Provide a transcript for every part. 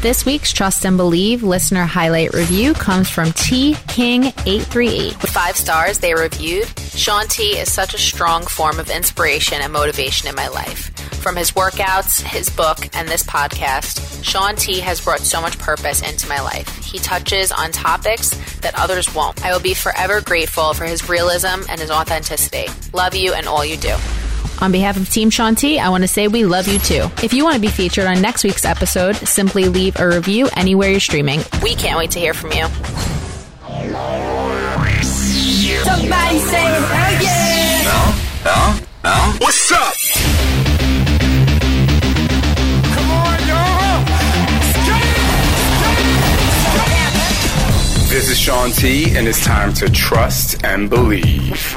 This week's Trust and Believe listener highlight review comes from T King 838. With five stars they reviewed, Shaun T is such a strong form of inspiration and motivation in my life. From his workouts, his book, and this podcast, Shaun T has brought so much purpose into my life. He touches on topics that others won't. I will be forever grateful for his realism and his authenticity. Love you and all you do. On behalf of Team Shaun T, I want to say we love you too. If you want to be featured on next week's episode, simply leave a review anywhere you're streaming. We can't wait to hear from you. Somebody say hell yeah! Huh? Huh? What's up? Come on, y'all! This is Shaun T, and it's time to trust and believe.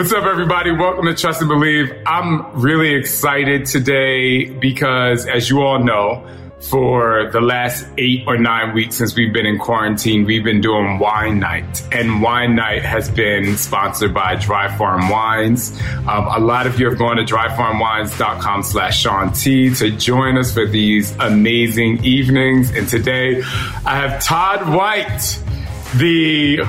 What's up, everybody? Welcome to Trust and Believe. I'm really excited today because, as you all know, for the last eight or nine weeks since we've been in quarantine, we've been doing wine night. And wine night has been sponsored by Dry Farm Wines. Um, a lot of you have gone to dryfarmwines.com slash Shaun T to join us for these amazing evenings. And today I have Todd White, the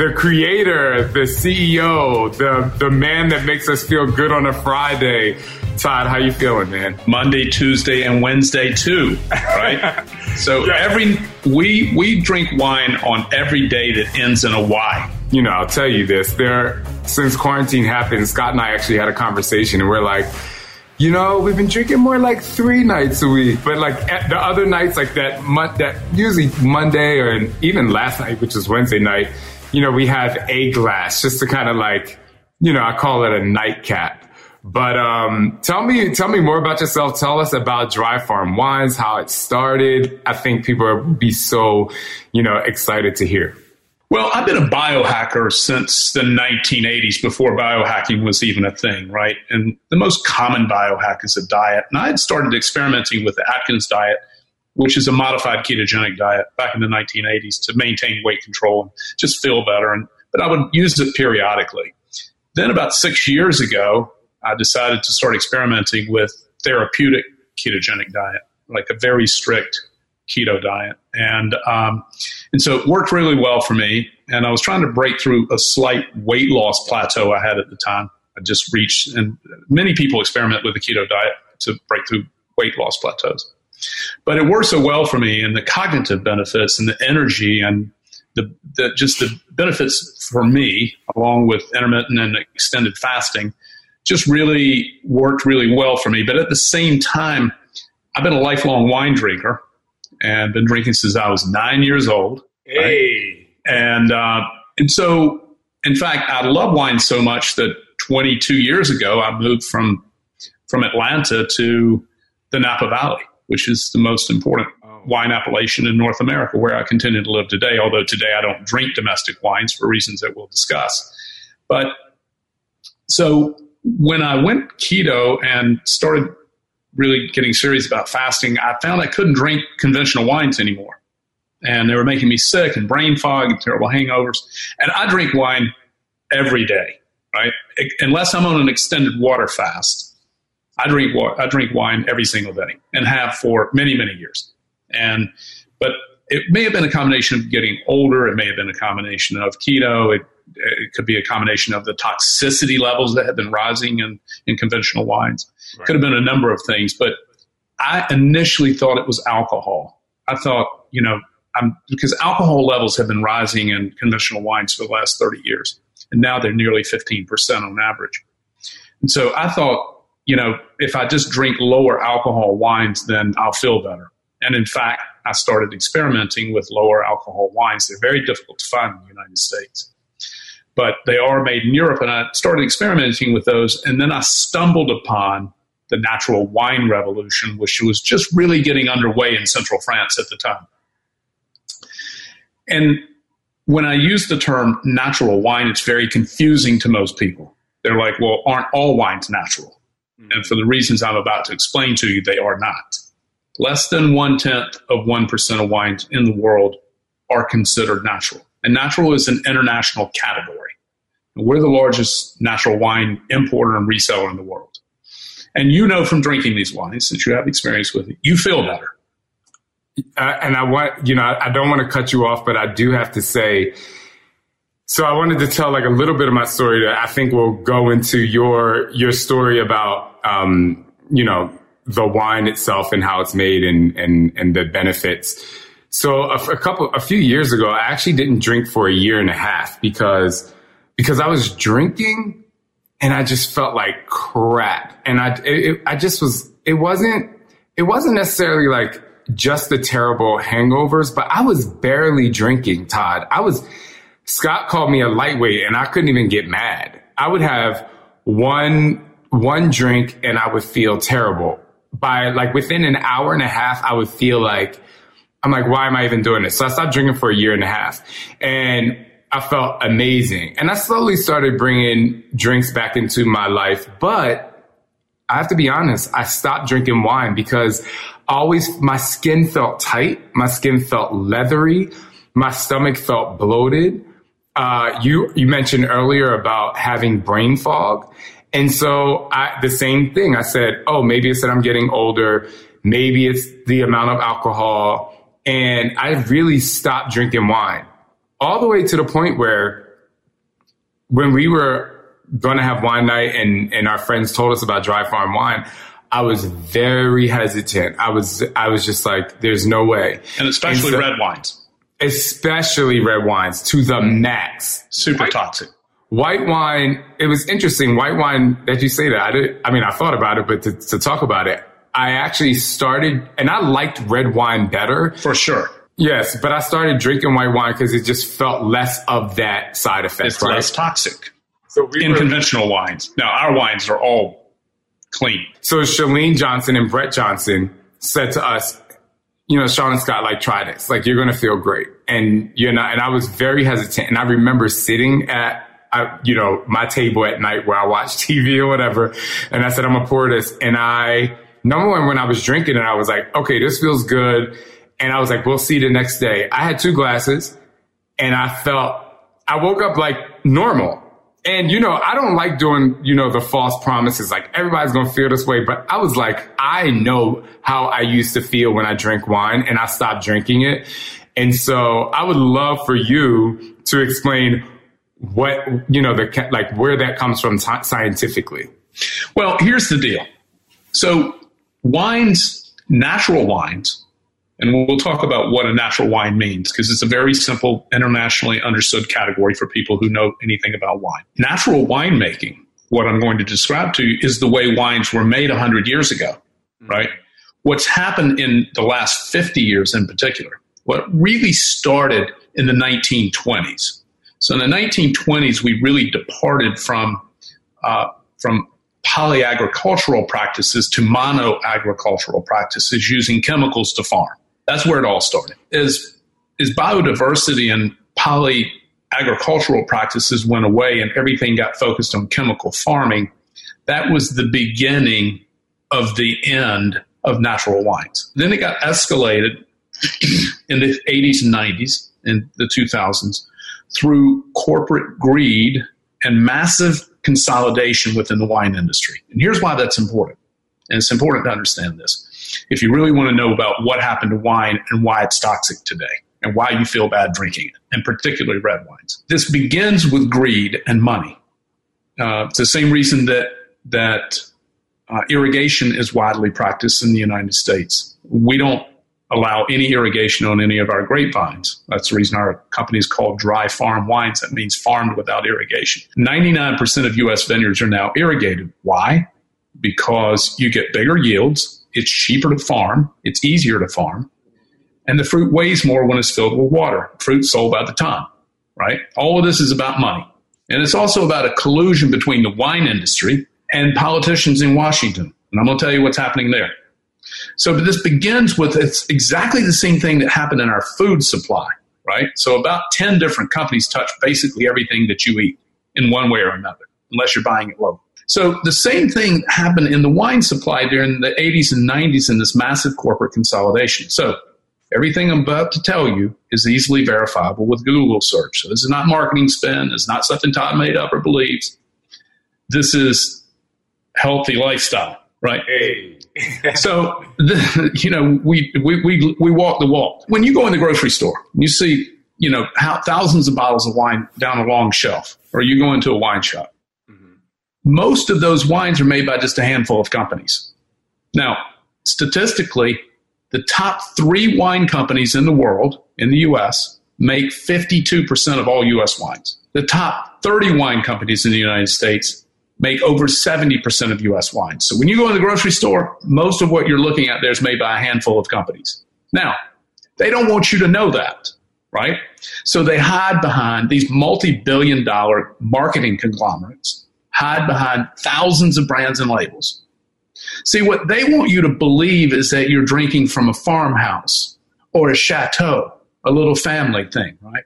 the creator, the CEO, the the man that makes us feel good on a Friday. Todd, how you feeling, man? Monday, Tuesday, and Wednesday too, right? so Yeah. every we we drink wine on every day that ends in a Y. You know, I'll tell you this. There, since quarantine happened, Scott and I actually had a conversation, and we're like, you know, we've been drinking more like three nights a week, but like at the other nights, like that, mon- that usually Monday or even last night, which is Wednesday night, you know, we have a glass just to kind of like, you know, I call it a nightcap. But um, tell me, tell me more about yourself. Tell us about Dry Farm Wines, how it started. I think people would be so, you know, excited to hear. Well, I've been a biohacker since the 1980s, before biohacking was even a thing, right? And the most common biohack is a diet. And I had started experimenting with the Atkins diet, which is a modified ketogenic diet back in the 1980s to maintain weight control and just feel better. And but I would use it periodically. Then about six years ago, I decided to start experimenting with therapeutic ketogenic diet, like a very strict keto diet, and um, and so it worked really well for me. And I was trying to break through a slight weight loss plateau I had at the time. I just reached, and many people experiment with the keto diet to break through weight loss plateaus. But it worked so well for me, and the cognitive benefits and the energy and the, the just the benefits for me, along with intermittent and extended fasting, just really worked really well for me. But at the same time, I've been a lifelong wine drinker and been drinking since I was nine years old. Hey. And uh, and so, in fact, I love wine so much that 22 years ago I moved from from Atlanta to the Napa Valley, which is the most important oh. wine appellation in North America, where I continue to live today. Although today I don't drink domestic wines for reasons that we'll discuss. But so when I went keto and started really getting serious about fasting, I found I couldn't drink conventional wines anymore. And they were making me sick and brain fog and terrible hangovers. And I drink wine every day, right? Unless I'm on an extended water fast, I drink I drink wine every single day and have for many many years. And but it may have been a combination of getting older. It may have been a combination of keto. It it could be a combination of the toxicity levels that have been rising in, in conventional wines. Right. Could have been a number of things, but I initially thought it was alcohol. I thought, you know, I'm, because alcohol levels have been rising in conventional wines for the last 30 years, and now they're nearly 15% on average. And so I thought, you know, if I just drink lower alcohol wines, then I'll feel better. And in fact, I started experimenting with lower alcohol wines. They're very difficult to find in the United States, but they are made in Europe. And I started experimenting with those. And then I stumbled upon the natural wine revolution, which was just really getting underway in central France at the time. And when I use the term natural wine, it's very confusing to most people. They're like, well, aren't all wines natural? And for the reasons I'm about to explain to you, they are not. Less than one tenth of 1% of wines in the world are considered natural. And natural is an international category. And we're the largest natural wine importer and reseller in the world. And you know from drinking these wines that you have experience with it, you feel better. Uh, and I want, you know, I, I don't want to cut you off, but I do have to say, so I wanted to tell like a little bit of my story that I think will go into your your story about um, you know the wine itself and how it's made and and and the benefits. So a, a, couple a few years ago, I actually didn't drink for a year and a half because because I was drinking and I just felt like crap, and I it, I just was it wasn't it wasn't necessarily like just the terrible hangovers, but I was barely drinking, Todd. I was Scott called me a lightweight and I couldn't even get mad. I would have one, one drink and I would feel terrible. By like within an hour and a half, I would feel like, I'm like, why am I even doing this? So I stopped drinking for a year and a half and I felt amazing. And I slowly started bringing drinks back into my life. But I have to be honest, I stopped drinking wine because always my skin felt tight. My skin felt leathery. My stomach felt bloated uh, you you mentioned earlier about having brain fog, and so I, the same thing. I said, oh, maybe it's that I'm getting older. Maybe it's the amount of alcohol, and I really stopped drinking wine all the way to the point where when we were going to have wine night and and our friends told us about dry farm wine. I was very hesitant. I was, I was just like, there's no way. And especially and so, red wines especially red wines to the max. Super white, toxic. White wine, it was interesting. White wine that you say that. I did, I mean, I thought about it, but to, to talk about it, I actually started and I liked red wine better. For sure. Yes, but I started drinking white wine because it just felt less of that side effect. It's right? less toxic. So we in were, conventional wines. Now our wines are all clean. So Chalene Johnson and Brett Johnson said to us, you know, Shaun and Scott, like, try this. Like, you're going to feel great. And you're not, and I was very hesitant. And I remember sitting at, I, you know, my table at night where I watch TV or whatever. And I said, I'm going to pour this. And I, number one, when I was drinking it, I was like, okay, this feels good. And I was like, we'll see the next day. I had two glasses and I felt, I woke up like normal. And you know, I don't like doing, you know, the false promises. Like everybody's to feel this way. But I was like, I know how I used to feel when I drink wine and I stopped drinking it. And so I would love for you to explain what, you know, the, like where that comes from t- scientifically. Well, here's the deal. So wines, natural wines, and we'll talk about what a natural wine means because it's a very simple, internationally understood category for people who know anything about wine. Natural winemaking, what I'm going to describe to you, is the way wines were made 100 years ago, right? What's happened in the last 50 years in particular, what really started in the 1920s. So in the 1920s, we really departed from, uh, from polyagricultural practices to monoagricultural practices using chemicals to farm. That's where it all started. Is is biodiversity and poly agricultural practices went away and everything got focused on chemical farming. That was the beginning of the end of natural wines. Then it got escalated in the 80s and 90s and the 2000s through corporate greed and massive consolidation within the wine industry. And here's why that's important. And it's important to understand this if you really want to know about what happened to wine and why it's toxic today. and why you feel bad drinking it, and particularly red wines. This begins with greed and money. Uh, it's the same reason that that uh, irrigation is widely practiced in the United States. We don't allow any irrigation on any of our grapevines. That's the reason our company is called Dry Farm Wines. That means farmed without irrigation. 99% of U.S. vineyards are now irrigated. Why? Because you get bigger yields, it's cheaper to farm, it's easier to farm, and the fruit weighs more when it's filled with water. Fruit sold by the ton, right? All of this is about money. And it's also about a collusion between the wine industry and politicians in Washington. And I'm going to tell you what's happening there. So this begins with it's exactly the same thing that happened in our food supply, right? So about 10 different companies touch basically everything that you eat in one way or another, unless you're buying it local. So the same thing happened in the wine supply during the 80s and 90s in this massive corporate consolidation. So everything I'm about to tell you is easily verifiable with Google search. So this is not marketing spin. It's not something Todd made up or believes. This is healthy lifestyle, right? Hey. so the, you know we, we we we walk the walk. When you go in the grocery store, you see you know how, thousands of bottles of wine down a long shelf, or you go into a wine shop. Most of those wines are made by just a handful of companies. Now, statistically, the top three wine companies in the world, in the U.S., make 52% of all U.S. wines. The top 30 wine companies in the United States make over 70% of US wines. So when you go in the grocery store, most of what you're looking at there is made by a handful of companies. Now, they don't want you to know that, right? So they hide behind these multi billion dollar marketing conglomerates, hide behind thousands of brands and labels. See, what they want you to believe is that you're drinking from a farmhouse or a chateau, a little family thing, right?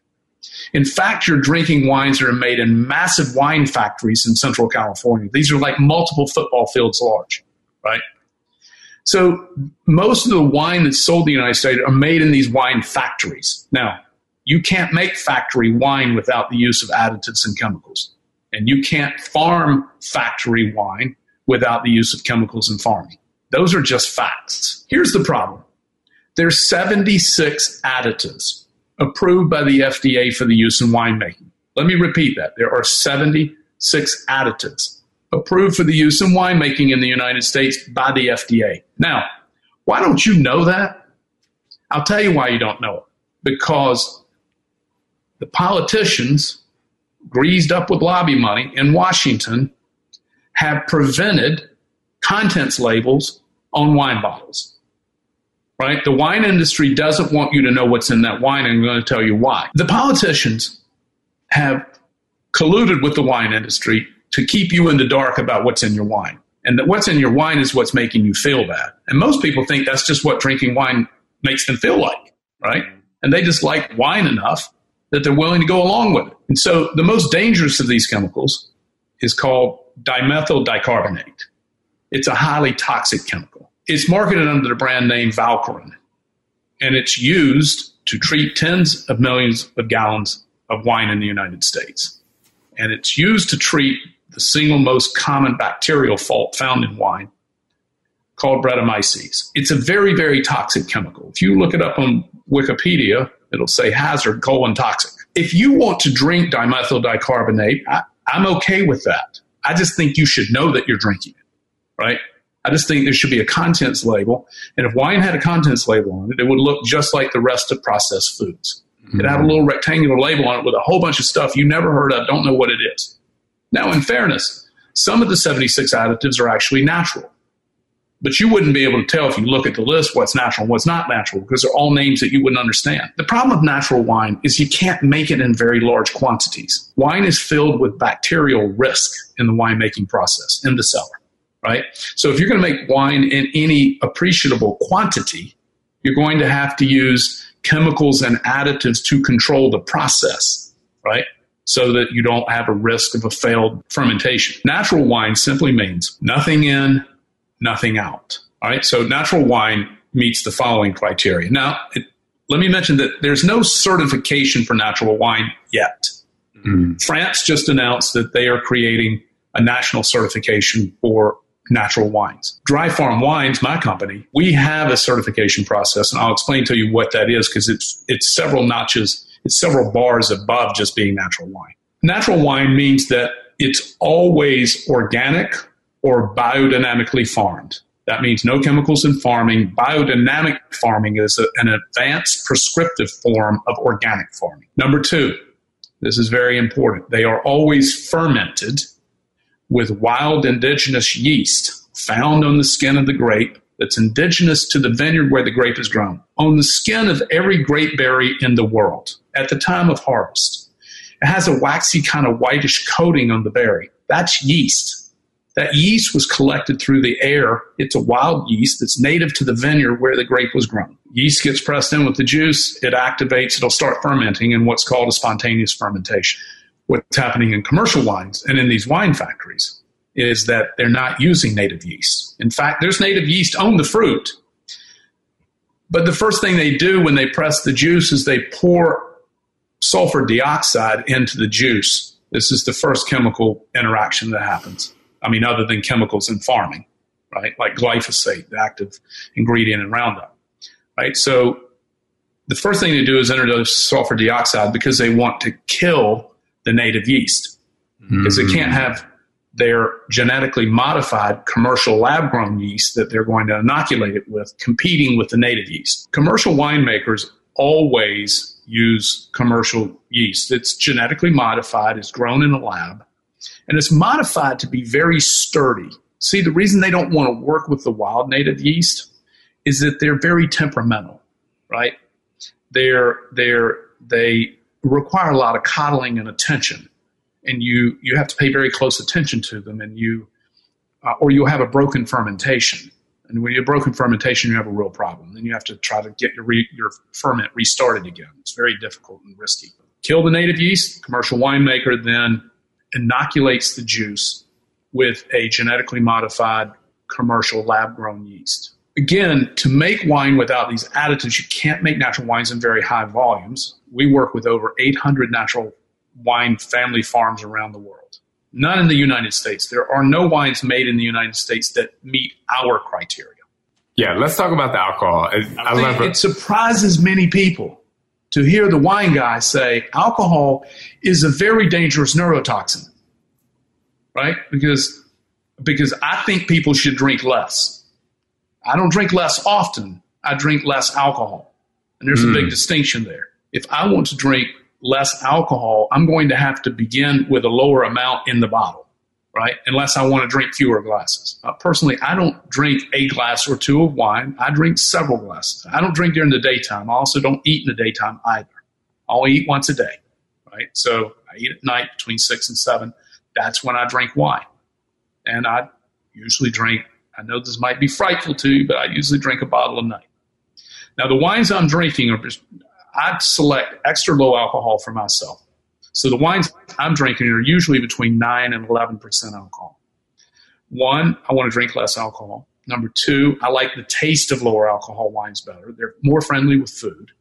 In fact, you're drinking wines that are made in massive wine factories in Central California. These are like multiple football fields large, right? So most of the wine that's sold in the United States are made in these wine factories. Now, you can't make factory wine without the use of additives and chemicals. And you can't farm factory wine without the use of chemicals in farming. Those are just facts. Here's the problem. There's 76 additives approved by the FDA for the use in winemaking. Let me repeat that. There are 76 additives approved for the use in winemaking in the United States by the FDA. Now, why don't you know that? I'll tell you why you don't know it. Because the politicians, greased up with lobby money in Washington, have prevented contents labels on wine bottles right? The wine industry doesn't want you to know what's in that wine, and I'm going to tell you why. The politicians have colluded with the wine industry to keep you in the dark about what's in your wine. And that what's in your wine is what's making you feel bad. And most people think that's just what drinking wine makes them feel like, right? And they just like wine enough that they're willing to go along with it. And so the most dangerous of these chemicals is called dimethyl dicarbonate. It's a highly toxic chemical. It's marketed under the brand name Velcorin, and it's used to treat tens of millions of gallons of wine in the United States. And it's used to treat the single most common bacterial fault found in wine called Brettanomyces. It's a very, very toxic chemical. If you look it up on Wikipedia, it'll say hazard colon toxic. If you want to drink dimethyl dicarbonate, I, I'm okay with that. I just think you should know that you're drinking it, right? I just think there should be a contents label. And if wine had a contents label on it, it would look just like the rest of processed foods. Mm-hmm. It'd have a little rectangular label on it with a whole bunch of stuff you never heard of, don't know what it is. Now, in fairness, some of the 76 additives are actually natural. But you wouldn't be able to tell if you look at the list what's natural and what's not natural because they're all names that you wouldn't understand. The problem with natural wine is you can't make it in very large quantities. Wine is filled with bacterial risk in the winemaking process in the cellar right? So if you're going to make wine in any appreciable quantity, you're going to have to use chemicals and additives to control the process, right? So that you don't have a risk of a failed fermentation. Natural wine simply means nothing in, nothing out. All right. So natural wine meets the following criteria. Now, it, let me mention that there's no certification for natural wine yet. Mm. France just announced that they are creating a national certification for natural wines. Dry Farm Wines, my company, we have a certification process, and I'll explain to you what that is because it's it's several notches, it's several bars above just being natural wine. Natural wine means that it's always organic or biodynamically farmed. That means no chemicals in farming. Biodynamic farming is a, an advanced prescriptive form of organic farming. Number two, this is very important. They are always fermented with wild indigenous yeast found on the skin of the grape that's indigenous to the vineyard where the grape is grown, on the skin of every grape berry in the world at the time of harvest. It has a waxy kind of whitish coating on the berry. That's yeast. That yeast was collected through the air. It's a wild yeast that's native to the vineyard where the grape was grown. Yeast gets pressed in with the juice, it activates, it'll start fermenting in what's called a spontaneous fermentation. What's happening in commercial wines and in these wine factories is that they're not using native yeast. In fact, there's native yeast on the fruit. But the first thing they do when they press the juice is they pour sulfur dioxide into the juice. This is the first chemical interaction that happens. I mean, other than chemicals in farming, right? Like glyphosate, the active ingredient in Roundup, right? So the first thing they do is introduce sulfur dioxide because they want to kill the native yeast because mm-hmm. they can't have their genetically modified commercial lab grown yeast that they're going to inoculate it with competing with the native yeast. Commercial winemakers always use commercial yeast. It's genetically modified, it's grown in a lab, and it's modified to be very sturdy. See, the reason they don't want to work with the wild native yeast is that they're very temperamental, right? They're they're they require a lot of coddling and attention, and you you have to pay very close attention to them, and you uh, or you'll have a broken fermentation. And when you have broken fermentation, you have a real problem. Then you have to try to get your, re, your ferment restarted again. It's very difficult and risky. Kill the native yeast. Commercial winemaker then inoculates the juice with a genetically modified commercial lab grown yeast. Again, to make wine without these additives, you can't make natural wines in very high volumes. We work with over 800 natural wine family farms around the world. None in the United States. There are no wines made in the United States that meet our criteria. Yeah, let's talk about the alcohol. I, I love it. It surprises many people to hear the wine guy say alcohol is a very dangerous neurotoxin, right? Because because I think people should drink less. I don't drink less often. I drink less alcohol, and there's mm. a big hmm. distinction there. If I want to drink less alcohol, I'm going to have to begin with a lower amount in the bottle right? Unless I want to drink fewer glasses. Uh, personally, I don't drink a glass or two of wine. I drink several glasses. I don't drink during the daytime. I also don't eat in the daytime either. I only eat once a day, right? So I eat at night between six and seven. That's when I drink wine. And I usually drink, I know this might be frightful to you, but I usually drink a bottle a night. Now, the wines I'm drinking are, just, I select extra low alcohol for myself. So the wines I'm drinking are usually between 9 and 11% alcohol. One, I want to drink less alcohol. Number two, I like the taste of lower alcohol wines better. They're more friendly with food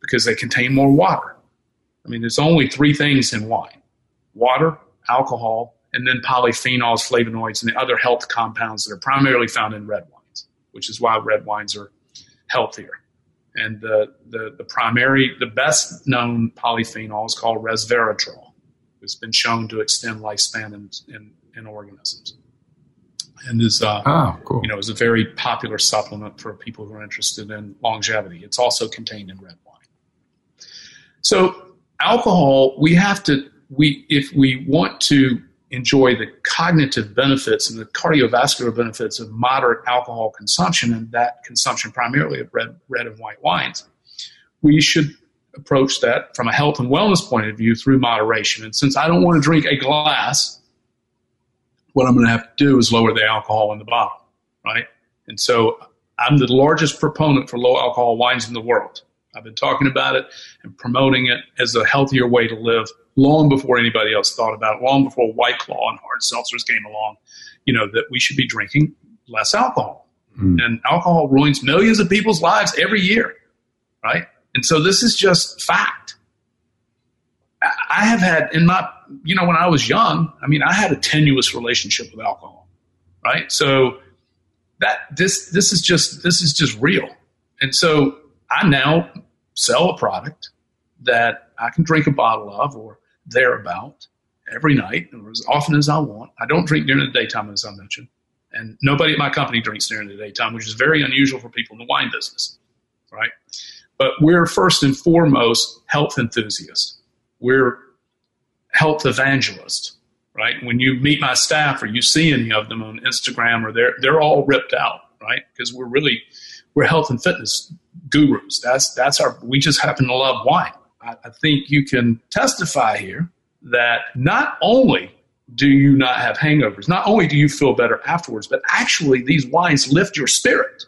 because they contain more water. I mean, there's only three things in wine water, alcohol, and then polyphenols, flavonoids, and the other health compounds that are primarily found in red wines, which is why red wines are healthier. And the, the, the primary, the best known polyphenol is called resveratrol. It's been shown to extend lifespan in, in, in organisms. And is, uh, oh, cool. you know, is a very popular supplement for people who are interested in longevity. It's also contained in red wine. So alcohol, we have to, we, if we want to enjoy the cognitive benefits and the cardiovascular benefits of moderate alcohol consumption and that consumption primarily of red, red and white wines, we should approach that from a health and wellness point of view through moderation. And since I don't want to drink a glass, what I'm going to have to do is lower the alcohol in the bottle, right? And so I'm the largest proponent for low alcohol wines in the world. I've been talking about it and promoting it as a healthier way to live long before anybody else thought about it, long before White Claw and hard seltzers came along, you know, that we should be drinking less alcohol. Mm. And alcohol ruins millions of people's lives every year, right? And so this is just fact. I have had in my, you know, when I was young, I mean, I had a tenuous relationship with alcohol, right? So that this this is just this is just real. And so I now sell a product that I can drink a bottle of or thereabout every night or as often as I want. I don't drink during the daytime, as I mentioned. And nobody at my company drinks during the daytime, which is very unusual for people in the wine business, right? But we're first and foremost health enthusiasts. We're health evangelists, right? When you meet my staff or you see any of them on Instagram or they're, they're all ripped out, right? Because we're really, we're health and fitness gurus. That's, that's our, we just happen to love wine. I, I think you can testify here that not only do you not have hangovers, not only do you feel better afterwards, but actually these wines lift your spirit.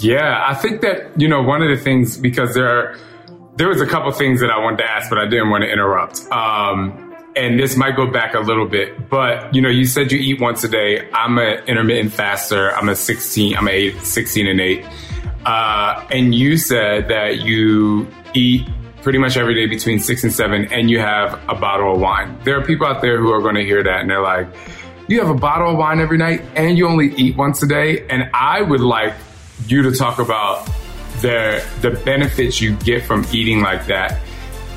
Yeah, I think that, you know, one of the things, because there are, there was a couple things that I wanted to ask, but I didn't want to interrupt. Um, and this might go back a little bit, but you know, you said you eat once a day. I'm an intermittent faster. I'm a 16, I'm a eight, 16 and eight. Uh, and you said that you eat pretty much every day between six and seven, and you have a bottle of wine. There are people out there who are going to hear that and they're like, you have a bottle of wine every night and you only eat once a day. And I would like you to talk about the the benefits you get from eating like that,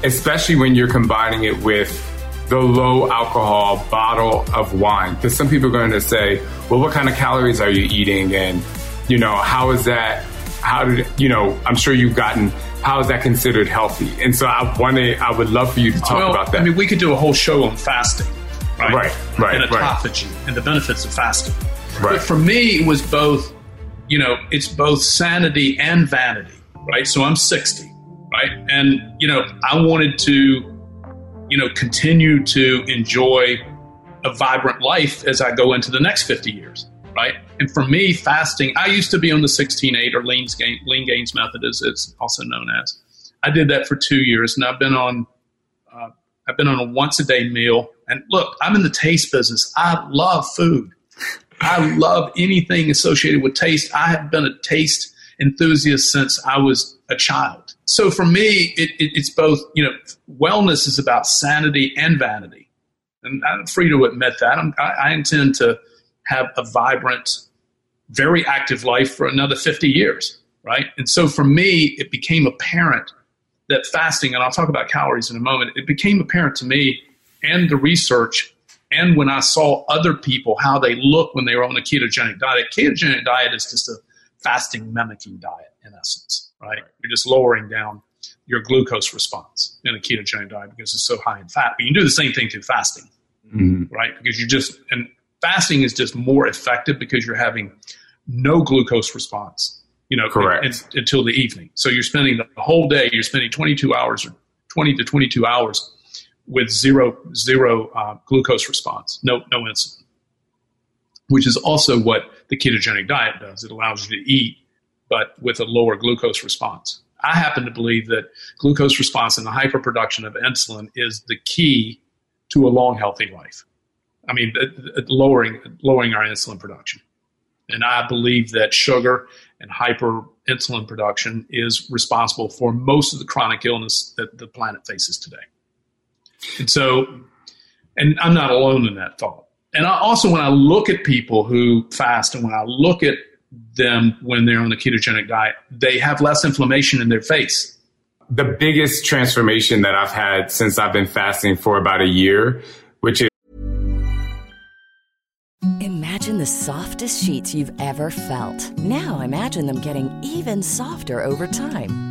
especially when you're combining it with the low alcohol bottle of wine. Because some people are going to say, well, what kind of calories are you eating? And, you know, how is that? How did, you know, I'm sure you've gotten, how is that considered healthy? And so I wanted, I would love for you to talk well, about that. I mean, we could do a whole show on fasting, right? Right, right, And right. autophagy and the benefits of fasting. Right. But for me, it was both, you know, it's both sanity and vanity, right? So I'm 60, right? And, you know, I wanted to, you know, continue to enjoy a vibrant life as I go into the next 50 years, right? And for me, fasting, I used to be on the 16-8 or lean, lean gains method, as it's also known as. I did that for two years, and I've been on, uh, I've been on a once a day meal. And look, I'm in the taste business. I love food. I love anything associated with taste. I have been a taste enthusiast since I was a child. So for me, it, it, it's both, you know, wellness is about sanity and vanity. And I'm free to admit that. I, I intend to have a vibrant, very active life for another 50 years, right? And so for me, it became apparent that fasting, and I'll talk about calories in a moment, it became apparent to me and the research and when I saw other people how they look when they were on a ketogenic diet. Ketogenic diet is just a fasting mimicking diet in essence, right? You're just lowering down your glucose response in a ketogenic diet because it's so high in fat. But you can do the same thing through fasting, right? Because you just and fasting is just more effective because you're having no glucose response, you know, Correct. in- in- until the evening. So you're spending the whole day. You're spending 22 hours or 20 to 22 hours with zero zero uh, glucose response, no no insulin, which is also what the ketogenic diet does. It allows you to eat, but with a lower glucose response. I happen to believe that glucose response and the hyperproduction of insulin is the key to a long, healthy life. I mean, lowering lowering our insulin production, and I believe that sugar and hyperinsulin production is responsible for most of the chronic illness that the planet faces today. And so, and I'm not alone in that thought. And I also, when I look at people who fast and when I look at them when they're on the ketogenic diet, they have less inflammation in their face. the biggest transformation that I've had since I've been fasting for about a year, which is Imagine the softest sheets you've ever felt. Now imagine them getting even softer over time.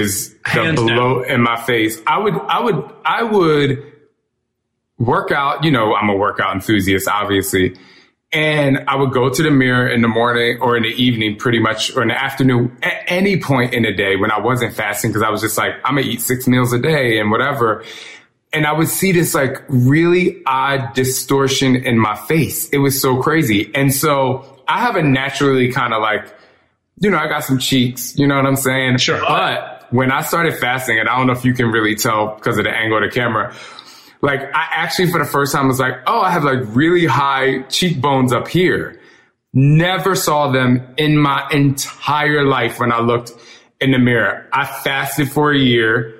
Is the Hands blow in my face. I would, I would, I would work out. You know, I'm a workout enthusiast, obviously. And I would go to the mirror in the morning or in the evening, pretty much, or in the afternoon, at any point in the day when I wasn't fasting, because I was just like, I'm gonna eat six meals a day and whatever. and I would see this like really odd distortion in my face. It was so crazy. And so I have a naturally kind of like, you know, I got some cheeks, you know what I'm saying? Sure. But when I started fasting, and I don't know if you can really tell because of the angle of the camera, like I actually for the first time was like, oh, I have like really high cheekbones up here. Never saw them in my entire life when I looked in the mirror. I fasted for a year.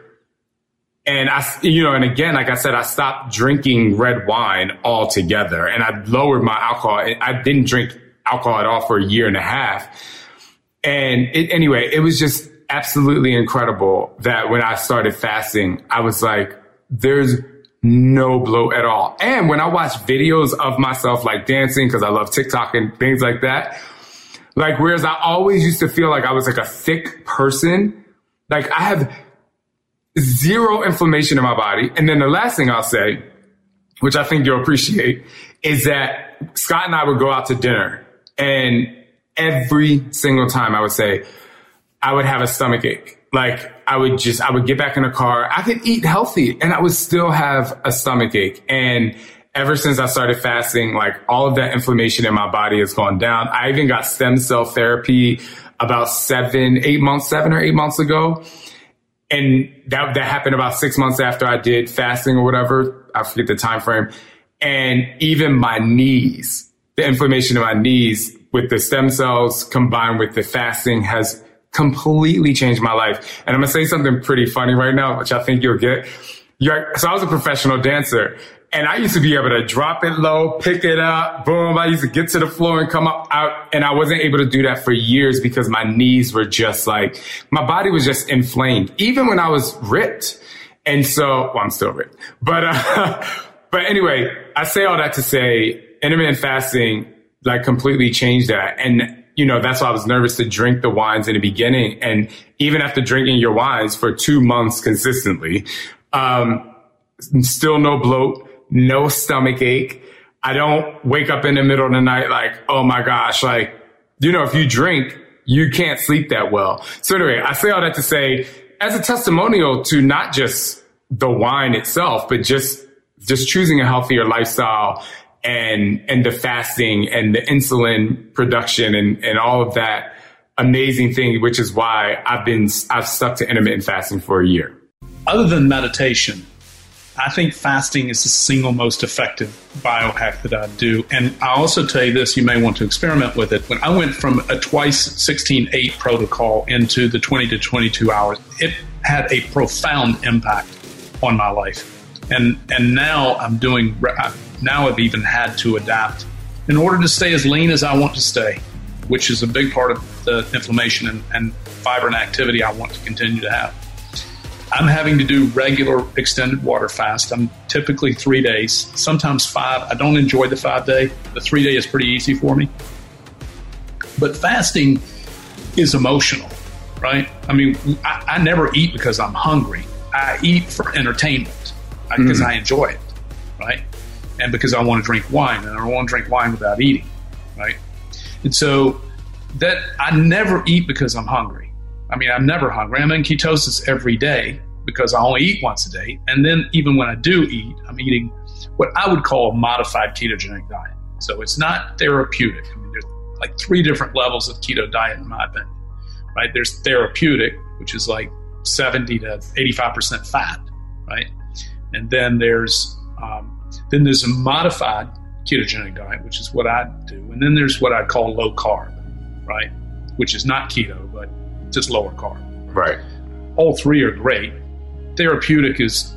And I, you know, and again, like I said, I stopped drinking red wine altogether and I lowered my alcohol. I didn't drink alcohol at all for a year and a half. And it, anyway, it was just absolutely incredible that when I started fasting, I was like, there's no bloat at all. And when I watch videos of myself like dancing, cause I love TikTok and things like that, like, whereas I always used to feel like I was like a thick person, like I have zero inflammation in my body. And then the last thing I'll say, which I think you'll appreciate, is that Scott and I would go out to dinner and every single time I would say, I would have a stomach ache. Like I would just, I would get back in the car. I could eat healthy and I would still have a stomach ache. And ever since I started fasting, like all of that inflammation in my body has gone down. I even got stem cell therapy about seven, eight months, seven or eight months ago. And that, that happened about six months after I did fasting or whatever. I forget the time frame. And even my knees, the inflammation in my knees with the stem cells combined with the fasting has completely changed my life. And I'm gonna say something pretty funny right now, which I think you'll get. You're, so I was a professional dancer and I used to be able to drop it low, pick it up, boom. I used to get to the floor and come up out. And I wasn't able to do that for years because my knees were just like, my body was just inflamed, even when I was ripped. And so, well, I'm still ripped, but, uh, but anyway, I say all that to say intermittent fasting like completely changed that. And you know, that's why I was nervous to drink the wines in the beginning. And even after drinking your wines for two months consistently, um, still no bloat, no stomach ache. I don't wake up in the middle of the night like, oh my gosh, like, you know, if you drink, you can't sleep that well. So anyway, I say all that to say, as a testimonial to not just the wine itself, but just, just choosing a healthier lifestyle and, and the fasting and the insulin production and, and all of that amazing thing, which is why I've been, I've stuck to intermittent fasting for a year. Other than meditation, I think fasting is the single most effective biohack that I do. And I also tell you this, you may want to experiment with it. When I went from a twice 16 8 protocol into the 20 to 22 hours, it had a profound impact on my life. And, and now I'm doing, now I've even had to adapt in order to stay as lean as I want to stay, which is a big part of the inflammation and, fiber and activity I want to continue to have. I'm having to do regular extended water fast. I'm typically three days, sometimes five. I don't enjoy the five day. The three day is pretty easy for me. But fasting is emotional, right? I mean, I, I never eat because I'm hungry. I eat for entertainment because mm-hmm. I enjoy it, right? And because I want to drink wine, and I don't want to drink wine without eating, right? And so that I never eat because I'm hungry. I mean, I'm never hungry. I'm in ketosis every day because I only eat once a day. And then even when I do eat, I'm eating what I would call a modified ketogenic diet. So it's not therapeutic. I mean, there's like three different levels of keto diet, in my opinion, right? There's therapeutic, which is like 70 to 85% fat, right? And then there's, um, then there's a modified ketogenic diet, which is what I do. And then there's what I call low carb, right? Which is not keto, but just lower carb. Right. All three are great. Therapeutic is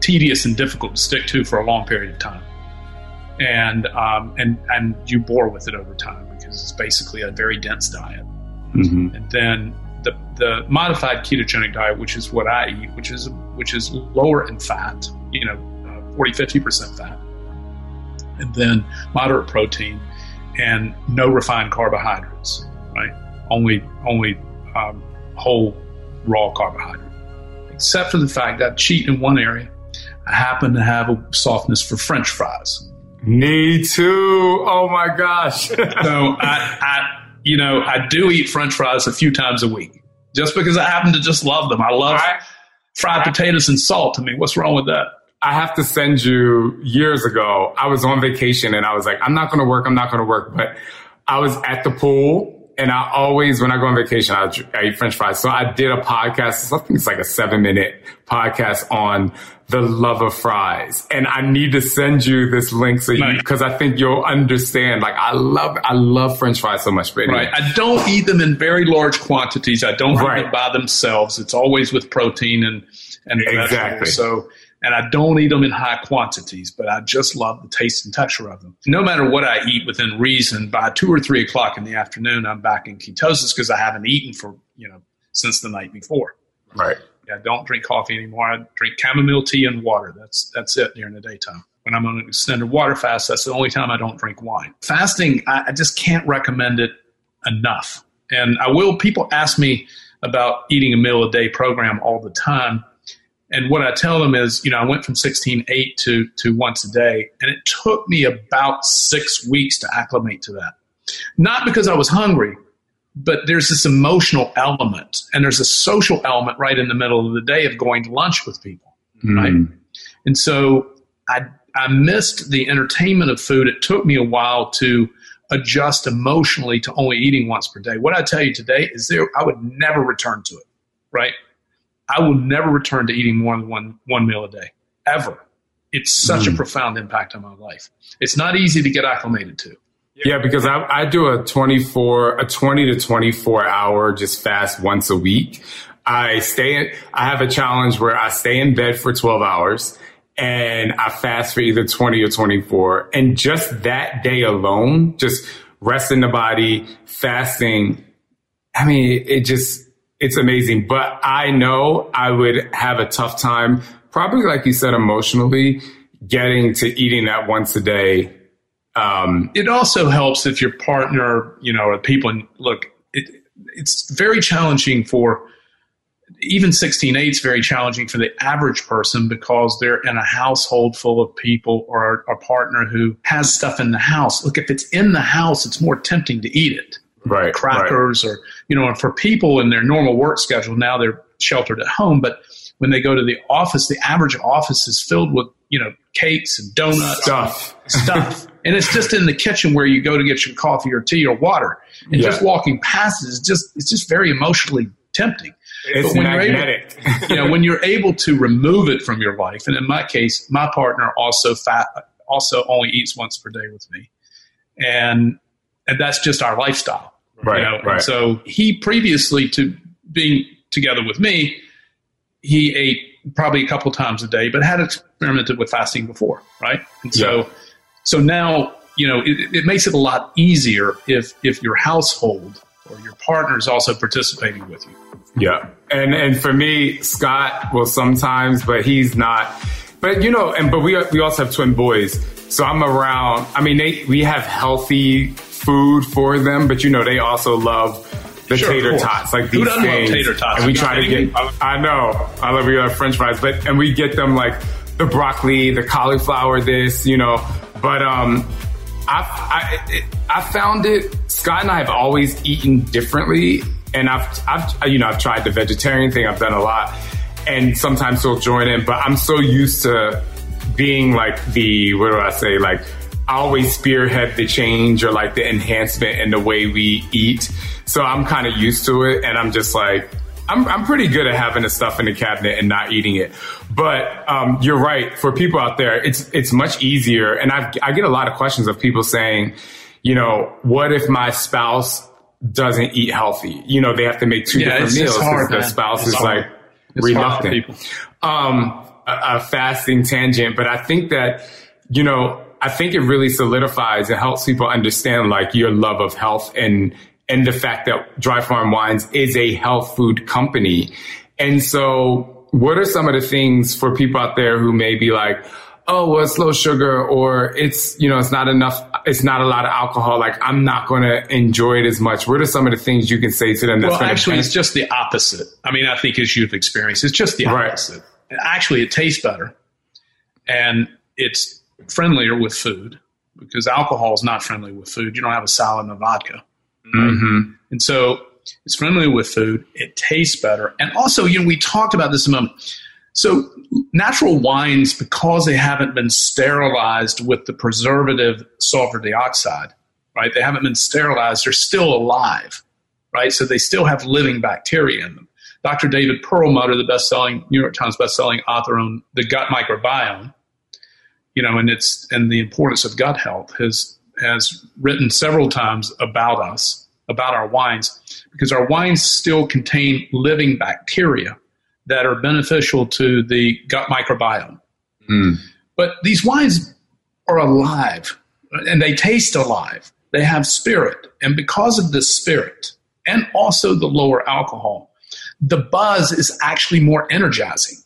tedious and difficult to stick to for a long period of time, and um, and and you bore with it over time because it's basically a very dense diet. Mm-hmm. And then the the modified ketogenic diet, which is what I eat, which is which is lower in fat, you know, uh, 40 50 percent fat, and then moderate protein and no refined carbohydrates, right? Only only um, whole raw carbohydrate. Except for the fact that I cheat in one area. I happen to have a softness for French fries. Me too. Oh my gosh. so I, I, you know, I do eat French fries a few times a week just because I happen to just love them. I love. I, fried potatoes and salt. I mean, what's wrong with that? I have to send you years ago. I was on vacation and I was like, I'm not going to work. I'm not going to work. But I was at the pool and I always, when I go on vacation, I, I, eat French fries. So I did a podcast. I think it's like a seven minute podcast on the love of fries. And I need to send you this link so you, because I think you'll understand. Like I love, I love French fries so much. But anyway. Right. I don't eat them in very large quantities. I don't right. eat them by themselves. It's always with protein and, and exactly. So and I don't eat them in high quantities, but I just love the taste and texture of them. No matter what I eat within reason, by two or three o'clock in the afternoon, I'm back in ketosis because I haven't eaten for, you know, since the night before. Right. I don't drink coffee anymore. I drink chamomile tea and water. That's that's it during the daytime. When I'm on an extended water fast, that's the only time I don't drink wine. Fasting, I, I just can't recommend it enough. And I will. People ask me about eating a meal a day program all the time and what I tell them is, you know, I went from 16.8 to, to once a day, and it took me about six weeks to acclimate to that. Not because I was hungry, but there's this emotional element, and there's a social element right in the middle of the day of going to lunch with people, mm. right? And so I, I missed the entertainment of food. It took me a while to adjust emotionally to only eating once per day. What I tell you today is there, I would never return to it, right? I will never return to eating more than one one meal a day ever. It's such mm. a profound impact on my life. It's not easy to get acclimated to. Yeah, because I, I do a 24, a 20 to 24 hour just fast once a week. I stay I have a challenge where I stay in bed for 12 hours and I fast for either 20 or 24. And just that day alone, just resting the body, fasting. I mean, it just, it's amazing. But I know I would have a tough time, probably like you said, emotionally getting to eating that once a day. Um, it also helps if your partner, you know, or people look, it, it's very challenging for even 16 8 is very challenging for the average person because they're in a household full of people or a partner who has stuff in the house. Look, if it's in the house, it's more tempting to eat it right, crackers right. or you know, and for people in their normal work schedule now they're sheltered at home, but when they go to the office, the average office is filled with you know cakes and donuts, stuff, and stuff, and it's just in the kitchen where you go to get your coffee or tea or water, and yeah. just walking past it is just it's just very emotionally tempting. It's but when magnetic. You're able, you know, when you're able to remove it from your life, and in my case, my partner also fat also only eats once per day with me, and and that's just our lifestyle. Right. You know? right. so he previously to being together with me, he ate probably a couple times a day, but had experimented with fasting before, right? And so, yeah. so now you know it, it makes it a lot easier if if your household or your partner is also participating with you. Yeah, and and for me, Scott will sometimes, but he's not. But you know, and but we we also have twin boys, so I'm around. I mean, they we have healthy food for them, but you know, they also love the sure, tater tots, like these things. tater tots? And we try to get. I know, I love your French fries, but and we get them like the broccoli, the cauliflower, this, you know. But um, I I, I found it. Scott and I have always eaten differently, and I've I've you know I've tried the vegetarian thing. I've done a lot, and sometimes he'll join in. But I'm so used to being like the what do I say like always spearhead the change or like the enhancement in the way we eat. So I'm kind of used to it. And I'm just like, I'm, I'm pretty good at having the stuff in the cabinet and not eating it. But um, you're right. For people out there, it's it's much easier. And i I get a lot of questions of people saying, you know, what if my spouse doesn't eat healthy? You know, they have to make two yeah, different meals because the spouse it's is hard. like it's reluctant. Um, a, a fasting tangent, but I think that you know I think it really solidifies and helps people understand like your love of health and and the fact that Dry Farm Wines is a health food company. And so what are some of the things for people out there who may be like, oh, well, it's low sugar or it's, you know, it's not enough, it's not a lot of alcohol. Like I'm not going to enjoy it as much. What are some of the things you can say to them? That's well, actually, it's just the opposite. I mean, I think as you've experienced, it's just the opposite. Right. Actually, it tastes better and it's friendlier with food because alcohol is not friendly with food. You don't have a salad and a vodka. Mm-hmm. And so It's friendly with food. It tastes better. And also, you know, we talked about this a moment. So, natural wines, because they haven't been sterilized with the preservative sulfur dioxide, right? They haven't been sterilized. They're still alive, right? So they still have living bacteria in them. Dr. David Perlmutter, the best-selling New York Times best-selling author on the gut microbiome, you know, and it's and the importance of gut health, has has written several times about us, about our wines, because our wines still contain living bacteria that are beneficial to the gut microbiome. Mm. But these wines are alive and they taste alive. They have spirit. And because of the spirit and also the lower alcohol, the buzz is actually more energizing.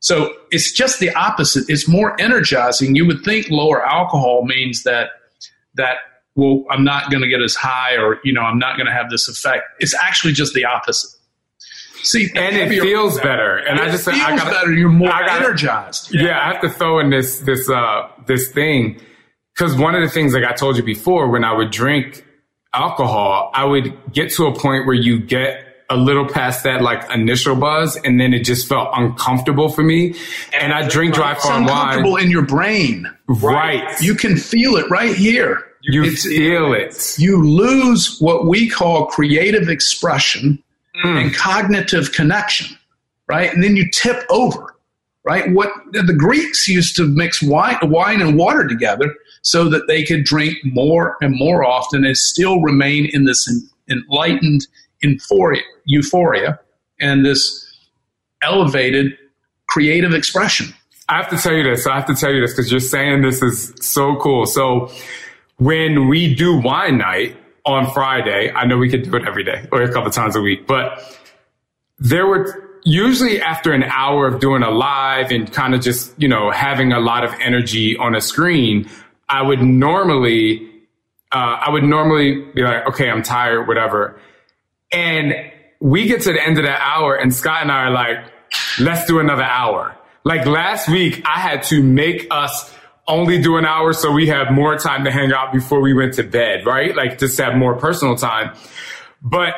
So it's just the opposite. It's more energizing. You would think lower alcohol means that that well, I'm not going to get as high, or you know, I'm not going to have this effect. It's actually just the opposite. See, and it feels better. And I just feels I gotta, better. You're more gotta, energized. Yeah. yeah, I have to throw in this this uh this thing because one of the things, like I told you before, when I would drink alcohol, I would get to a point where you get a little past that like initial buzz and then it just felt uncomfortable for me. And I drink dry farm wine. uncomfortable in your brain. Right. You can feel it right here. You it's, feel it. You lose what we call creative expression mm. and cognitive connection, right? And then you tip over, right? What the Greeks used to mix wine, wine and water together so that they could drink more and more often and still remain in this enlightened euphoria, euphoria and this elevated creative expression. I have to tell you this. I have to tell you this because you're saying this is so cool. So when we do wine night on Friday, I know we could do it every day or a couple times a week, but there were usually after an hour of doing a live and kind of just, you know, having a lot of energy on a screen, I would normally, uh, I would normally be like, okay, I'm tired, whatever. And we get to the end of that hour and Scott and I are like, let's do another hour. Like last week, I had to make us only do an hour so we have more time to hang out before we went to bed, right? Like just have more personal time. But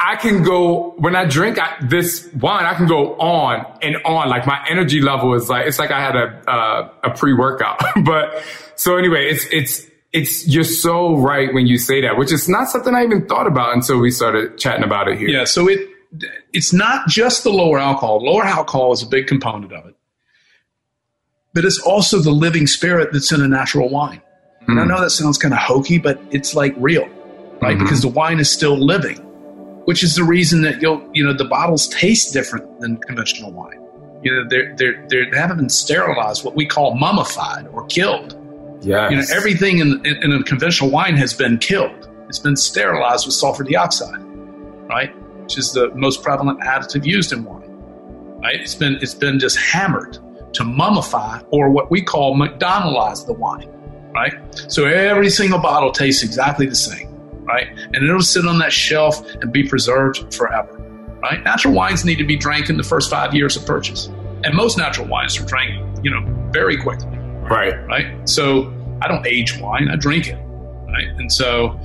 I can go when I drink this wine. I can go on and on. Like my energy level is like it's like I had a uh, a pre workout. but so anyway, it's it's it's you're so right when you say that, which is not something I even thought about until we started chatting about it here. Yeah. So it it's not just the lower alcohol. Lower alcohol is a big component of it but it's also the living spirit that's in a natural wine. Mm. And I know that sounds kind of hokey, but it's like real, right? Mm-hmm. Because the wine is still living, which is the reason that you'll, you know, the bottles taste different than conventional wine. You know, they're, they're, they're, they haven't been sterilized, what we call mummified or killed. Yeah. You know, everything in, in, in a conventional wine has been killed. It's been sterilized with sulfur dioxide, right? Which is the most prevalent additive used in wine, right? It's been, it's been just hammered to mummify or what we call McDonaldize the wine, right? So every single bottle tastes exactly the same, right? And it'll sit on that shelf and be preserved forever, right? Natural wines need to be drank in the first five years of purchase. And most natural wines are drank, you know, very quickly. Right. Right. So I don't age wine, I drink it. Right. And so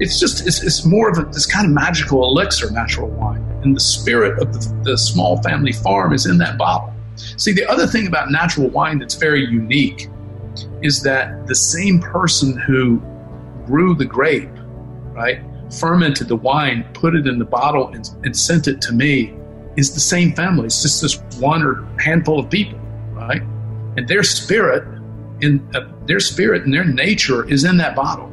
it's just, it's, it's more of a, this kind of magical elixir, natural wine. And the spirit of the, the small family farm is in that bottle. See, the other thing about natural wine that's very unique is that the same person who grew the grape, right, fermented the wine, put it in the bottle, and, and sent it to me is the same family. It's just this one or handful of people, right? And their spirit, in uh, their spirit and their nature is in that bottle,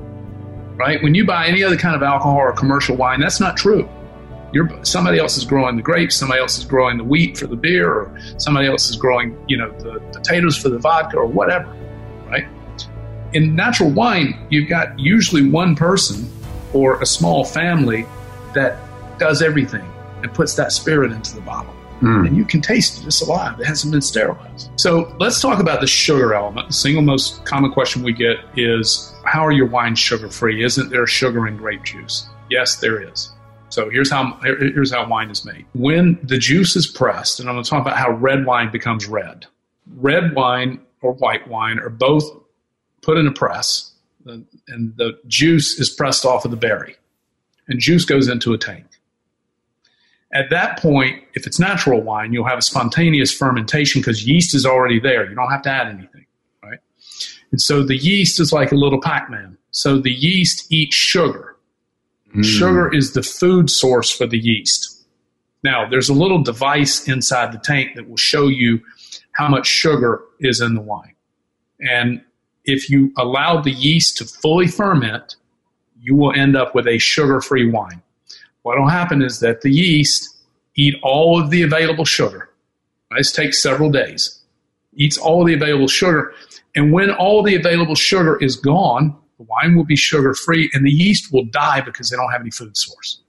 right? When you buy any other kind of alcohol or commercial wine, that's not true. You're, somebody else is growing the grapes, somebody else is growing the wheat for the beer, or somebody else is growing, you know, the potatoes for the vodka or whatever, right? In natural wine, you've got usually one person or a small family that does everything and puts that spirit into the bottle. Mm. And you can taste it. It's alive. It hasn't been sterilized. So let's talk about the sugar element. The single most common question we get is how are your wines sugar free? Isn't there sugar in grape juice? Yes, there is. So here's how here's how wine is made. When the juice is pressed, and I'm going to talk about how red wine becomes red. Red wine or white wine are both put in a press, and the juice is pressed off of the berry, and juice goes into a tank. At that point, if it's natural wine, you'll have a spontaneous fermentation because yeast is already there. You don't have to add anything, right? And so the yeast is like a little Pac-Man. So the yeast eats sugar. Mm. Sugar is the food source for the yeast. Now, there's a little device inside the tank that will show you how much sugar is in the wine. And if you allow the yeast to fully ferment, you will end up with a sugar free wine. What will happen is that the yeast eat all of the available sugar. This takes several days. Eats all of the available sugar. And when all the available sugar is gone, the wine will be sugar free and the yeast will die because they don't have any food source.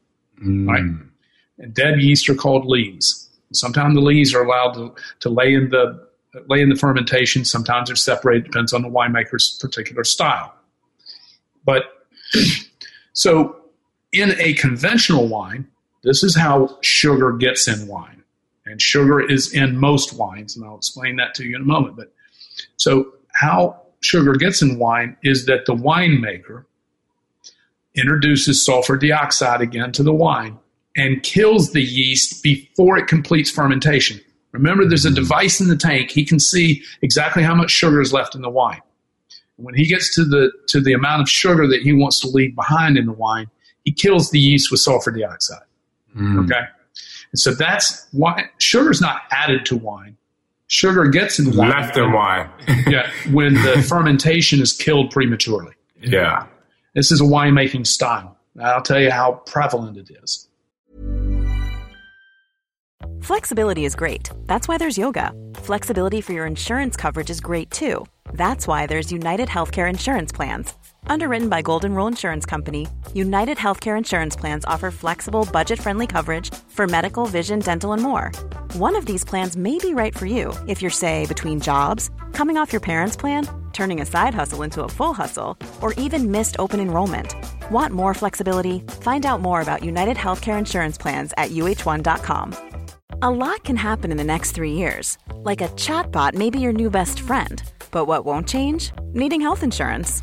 Mm. Right? And dead yeast are called lees. Sometimes the lees are allowed to, to lay in the lay in the fermentation. Sometimes they're separated, depends on the winemaker's particular style. But so in a conventional wine, this is how sugar gets in wine. And sugar is in most wines, and I'll explain that to you in a moment. But so how sugar gets in wine is that the winemaker introduces sulfur dioxide again to the wine and kills the yeast before it completes fermentation. Remember, there's a mm-hmm. device in the tank. He can see exactly how much sugar is left in the wine. When he gets to the to the amount of sugar that he wants to leave behind in the wine, he kills the yeast with sulfur dioxide. Mm. Okay, and so that's why sugar is not added to wine. Sugar gets in wine. Left in wine. yeah, when the fermentation is killed prematurely. Yeah, this is a winemaking style. I'll tell you how prevalent it is. Flexibility is great. That's why there's yoga. Flexibility for your insurance coverage is great too. That's why there's United Healthcare Insurance Plans. Underwritten by Golden Rule Insurance Company, United Healthcare Insurance Plans offer flexible, budget friendly coverage for medical, vision, dental, and more. One of these plans may be right for you if you're, say, between jobs, coming off your parents' plan, turning a side hustle into a full hustle, or even missed open enrollment. Want more flexibility? Find out more about United Healthcare Insurance Plans at uhone.com. A lot can happen in the next three years. Like a chatbot may be your new best friend. But what won't change? Needing health insurance.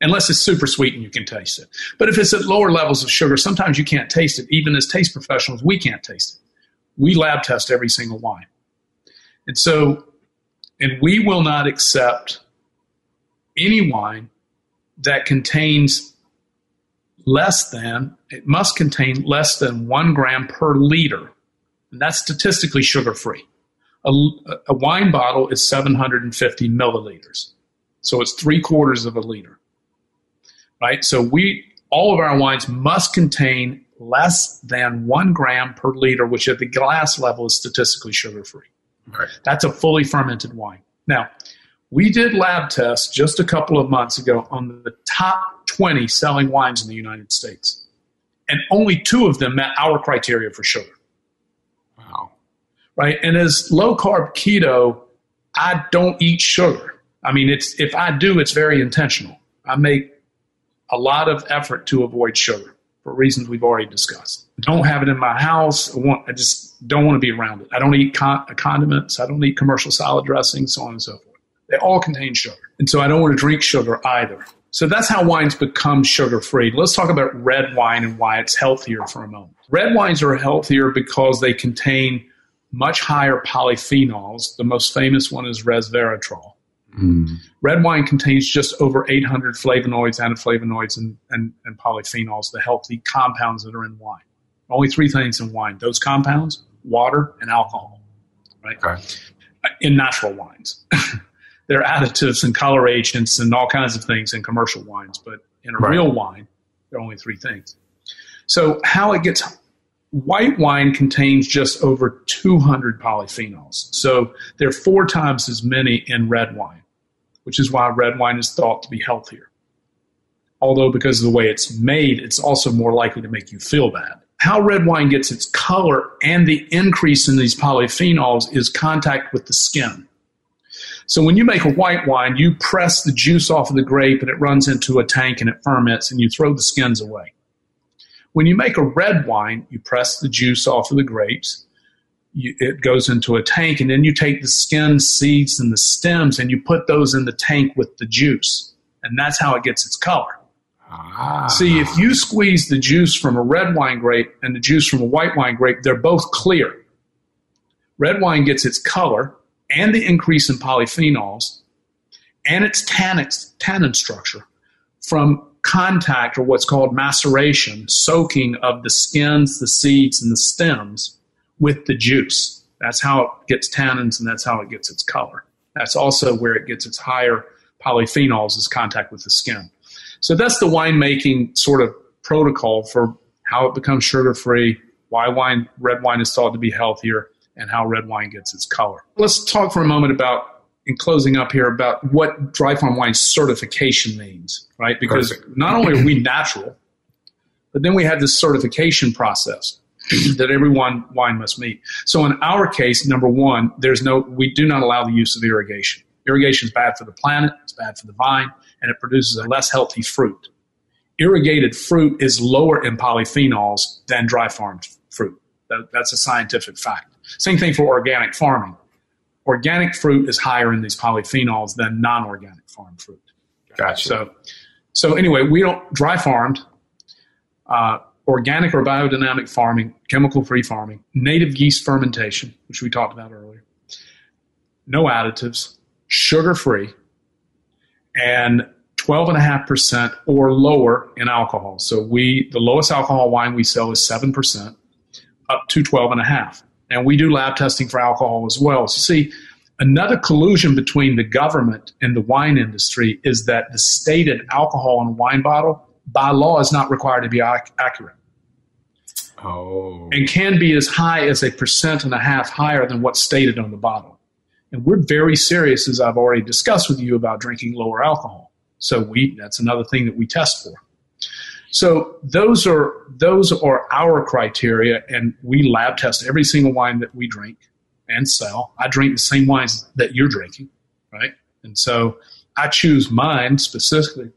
unless it's super sweet and you can taste it. But if it's at lower levels of sugar, sometimes you can't taste it. Even as taste professionals, we can't taste it. We lab test every single wine. And so, and we will not accept any wine that contains less than, it must contain less than one gram per liter. And that's statistically sugar free a, a wine bottle is 750 milliliters. So it's three quarters of a liter. Right? So we all of our wines must contain less than one gram per liter, which at the glass level is statistically sugar free. Right. That's a fully fermented wine. Now, we did lab tests just a couple of months ago on the top 20 selling wines in the United States. And only two of them met our criteria for sugar Wow. right? And as low carb keto, I don't eat sugar. I mean, it's if I do, it's very intentional. I make a lot of effort to avoid sugar for reasons we've already discussed. Don't have it in my house. I, want, I just don't want to be around it. I don't eat con- condiments. I don't eat commercial salad dressing, so on and so forth. They all contain sugar. And so I don't want to drink sugar either. So that's how wines become sugar free. Let's talk about red wine and why it's healthier for a moment. Red wines are healthier because they contain much higher polyphenols. The most famous one is resveratrol. Mm. Red wine contains just over 800 flavonoids, antiflavonoids, and, and, and, polyphenols, the healthy compounds that are in wine. Only three things in wine those compounds, water, and alcohol, right? Okay. In natural wines. there are additives and color agents and all kinds of things in commercial wines, but in a right. real wine, there are only three things. So, how it gets White wine contains just over 200 polyphenols. So there are four times as many in red wine, which is why red wine is thought to be healthier. Although, because of the way it's made, it's also more likely to make you feel bad. how red wine gets its color and the increase in these polyphenols is contact with the skin. So when you make a white wine, you press the juice off of the grape and it runs into a tank and it ferments and you throw the skins away. When you make a red wine, you press the juice off of the grapes, you, it goes into a tank, and then you take the skin, seeds, and the stems and you put those in the tank with the juice. And that's how it gets its color. Ah. See, if you squeeze the juice from a red wine grape and the juice from a white wine grape, they're both clear. Red wine gets its color and the increase in polyphenols and its tannin, tannin structure from contact or what's called maceration, soaking of the skins, the seeds, and the stems with the juice. That's how it gets tannins and that's how it gets its color. That's also where it gets its higher polyphenols is contact with the skin. So that's the winemaking sort of protocol for how it becomes sugar free, why wine, red wine is thought to be healthier, and how red wine gets its color. Let's talk for a moment about, in closing up here, about what dry farm wine certification means, right? Because Perfect. not only are we natural, but then we have this certification process that every wine, wine must meet. So in our case, number one, there's no, we do not allow the use of irrigation. Irrigation is bad for the planet, it's bad for the vine, and it produces a less healthy fruit. Irrigated fruit is lower in polyphenols than dry farmed fruit. That, that's a scientific fact. Same thing for organic farming. Organic fruit is higher in these polyphenols than non organic farm fruit. Gotcha. So, so anyway, we don't dry farmed, uh, organic or biodynamic farming, chemical free farming, native yeast fermentation, which we talked about earlier, no additives, sugar free, and 12.5% or lower in alcohol. So we the lowest alcohol wine we sell is 7% up to 12.5. And we do lab testing for alcohol as well. So see, another collusion between the government and the wine industry is that the stated alcohol in a wine bottle by law is not required to be ac- accurate. Oh. And can be as high as a percent and a half higher than what's stated on the bottle. And we're very serious, as I've already discussed with you, about drinking lower alcohol. So we that's another thing that we test for. So those are those are our criteria, and we lab test every single wine that we drink and sell. I drink the same wines that you're drinking, right? And so I choose mine specifically.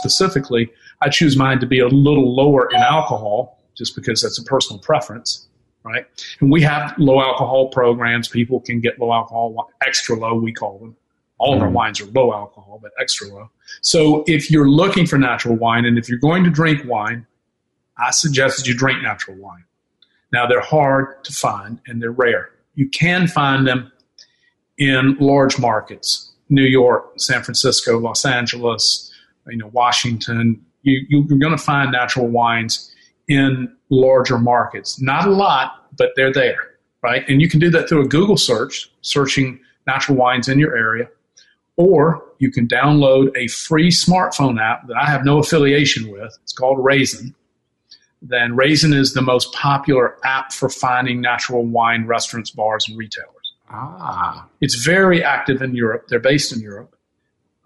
Specifically, I choose mine to be a little lower in alcohol, just because that's a personal preference right? And we have low alcohol programs. People can get low alcohol, extra low, we call them. All of our mm-hmm. wines are low alcohol, but extra low. So if you're looking for natural wine and if you're going to drink wine, I suggest that you drink natural wine. Now, they're hard to find and they're rare. You can find them in large markets New York, San Francisco, Los Angeles, you know, Washington. You, you're going to find natural wines in larger markets. Not a lot, but they're there, right? And you can do that through a Google search, searching natural wines in your area, or you can download a free smartphone app that I have no affiliation with. It's called Raisin. Then Raisin is the most popular app for finding natural wine restaurants, bars, and retailers. Ah. It's very active in Europe. They're based in Europe.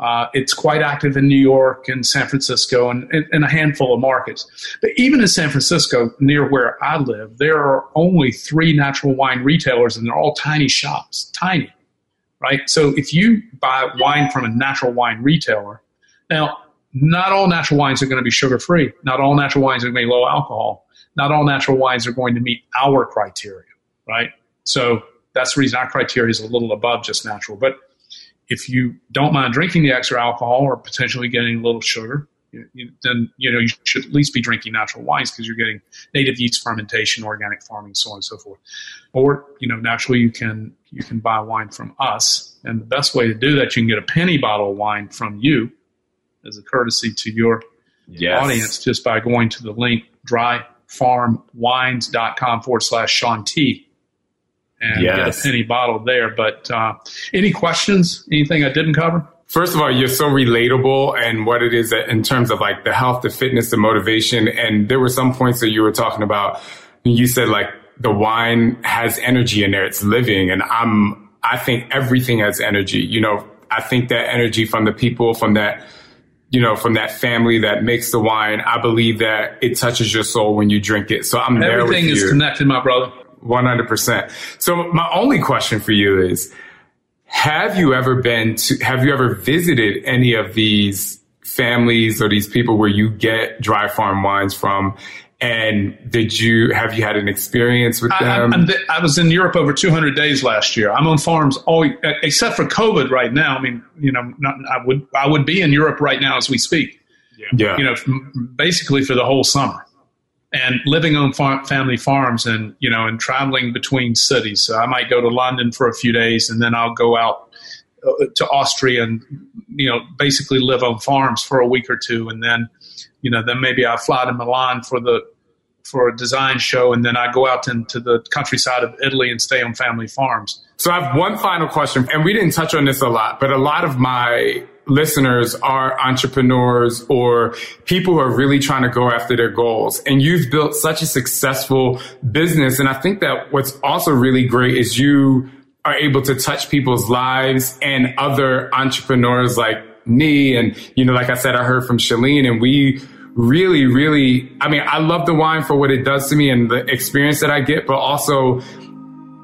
Uh, it's quite active in New York and San Francisco and, and, and, a handful of markets. But even in San Francisco, near where I live, there are only three natural wine retailers and they're all tiny shops, tiny, right? So if you buy wine from a natural wine retailer, now, not all natural wines are going to be sugar free. Not all natural wines are going to be low alcohol. Not all natural wines are going to meet our criteria, right? So that's the reason our criteria is a little above just natural. But if you don't mind drinking the extra alcohol or potentially getting a little sugar, then you know you should at least be drinking natural wines because you're getting native yeast fermentation, organic farming, so on and so forth. Or you know naturally you can you can buy wine from us, and the best way to do that you can get a penny bottle of wine from you as a courtesy to your yes. audience just by going to the link dryfarmwines.com forward slash Shaun T and yes. get a penny bottle there. But uh, any questions? Anything I didn't cover? First of all, you're so relatable and what it is in terms of like the health, the fitness, the motivation. And there were some points that you were talking about. You said like the wine has energy in there. It's living. And I'm, I think everything has energy. You know, I think that energy from the people, from that you know, from that family that makes the wine. I believe that it touches your soul when you drink it. So I'm there with Everything is you. connected, my brother. 100%. So my only question for you is, have you ever been to, have you ever visited any of these families or these people where you get dry farm wines from? And did you, have you had an experience with them? I'm th- I was in Europe over 200 days last year. I'm on farms all, except for COVID right now. I mean, you know, not, I would I would be in Europe right now as we speak. yeah. You know, basically for the whole summer, and living on family farms, and you know, and traveling between cities. So I might go to London for a few days, and then I'll go out uh, to Austria and you know, basically live on farms for a week or two, and then you know, then maybe I fly to Milan for the for a design show, and then I go out into the countryside of Italy and stay on family farms. So I have one final question, and we didn't touch on this a lot, but a lot of my listeners are entrepreneurs or people who are really trying to go after their goals. And you've built such a successful business. And I think that what's also really great is you are able to touch people's lives and other entrepreneurs like me. And, you know, like I said, I heard from Shalene and we really, really, I mean, I love the wine for what it does to me and the experience that I get, but also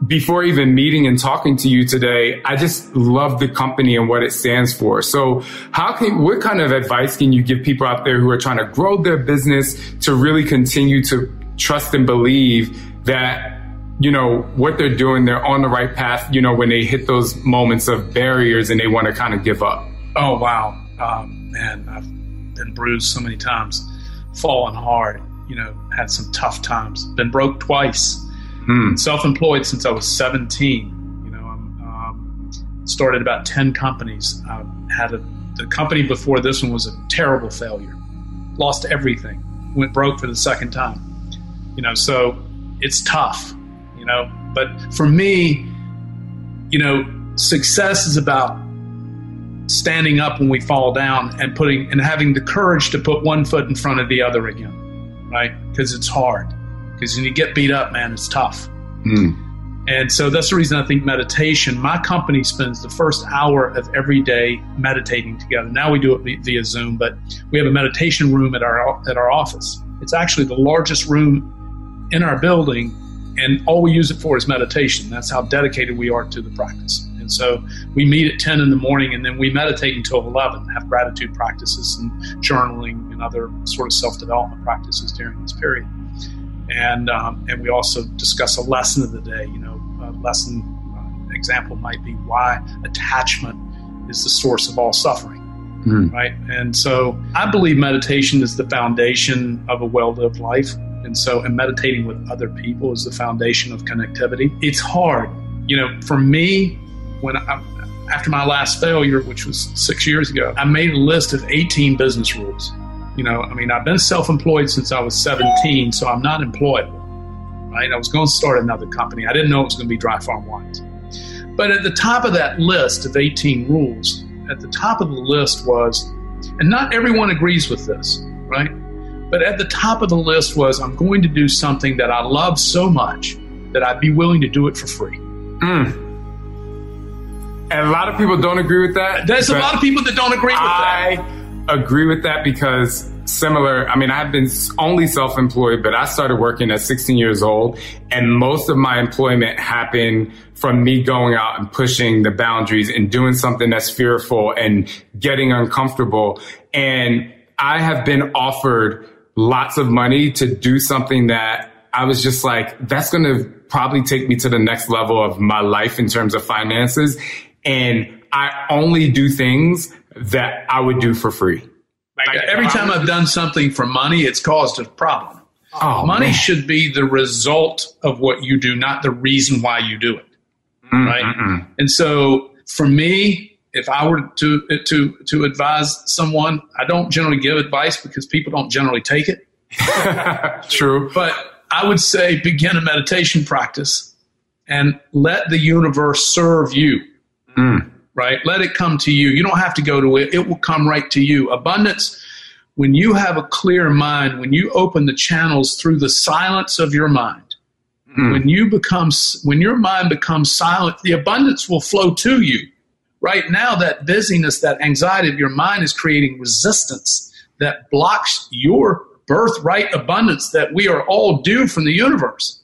before even meeting and talking to you today, I just love the company and what it stands for. So how can, what kind of advice can you give people out there who are trying to grow their business to really continue to trust and believe that, you know, what they're doing, they're on the right path, you know, when they hit those moments of barriers and they want to kind of give up? Oh wow, um, man, I've been bruised so many times, fallen hard. You know, had some tough times. Been broke twice. Hmm. Self-employed since I was 17. You know, um, started about 10 companies. I had a, the company before this one was a terrible failure. Lost everything. Went broke for the second time. You know, so it's tough. You know, but for me, you know, success is about standing up when we fall down and putting and having the courage to put one foot in front of the other again, right? Because it's hard. Because when you get beat up, man, it's tough. Hmm. And so that's the reason I think meditation. My company spends the first hour of every day meditating together. Now we do it via Zoom, but we have a meditation room at our at our office. It's actually the largest room in our building, and all we use it for is meditation. That's how dedicated we are to the practice. And so we meet at 10 in the morning and then we meditate until 11, have gratitude practices and journaling and other sort of self development practices during this period. And, um, and we also discuss a lesson of the day. You know, a lesson uh, example might be why attachment is the source of all suffering. Right. And so I believe meditation is the foundation of a well lived life. And so, and meditating with other people is the foundation of connectivity. It's hard. You know, for me, when I, after my last failure, which was six years ago, I made a list of 18 business rules. You know, I mean, I've been self employed since I was 17, so I'm not employable. Right. I was going to start another company. I didn't know it was going to be Dry Farm Wines. But at the top of that list of 18 rules, at the top of the list was, and not everyone agrees with this, right? But at the top of the list was, I'm going to do something that I love so much that I'd be willing to do it for free. Mm. And a lot of people don't agree with that. There's a lot of people that don't agree with I that. Agree with that because similar, I mean, I've been only self employed, but I started working at 16 years old, and most of my employment happened from me going out and pushing the boundaries and doing something that's fearful and getting uncomfortable. And I have been offered lots of money to do something that I was just like, that's going to probably take me to the next level of my life in terms of finances. And I only do things that I would do for free. Like, every time I've done something for money, it's caused a problem. Oh, money man. should be the result of what you do, not the reason why you do it. Mm, right. And so for me, if I were to to to advise someone, I don't generally give advice because people don't generally take it. True. But I would say begin a meditation practice and let the universe serve you. Mm. Right? Let it come to you. You don't have to go to it. It will come right to you. Abundance, when you have a clear mind, when you open the channels through the silence of your mind, hmm. when you become when your mind becomes silent, the abundance will flow to you. right now that busyness, that anxiety of your mind is creating resistance that blocks your birthright abundance that we are all due from the universe.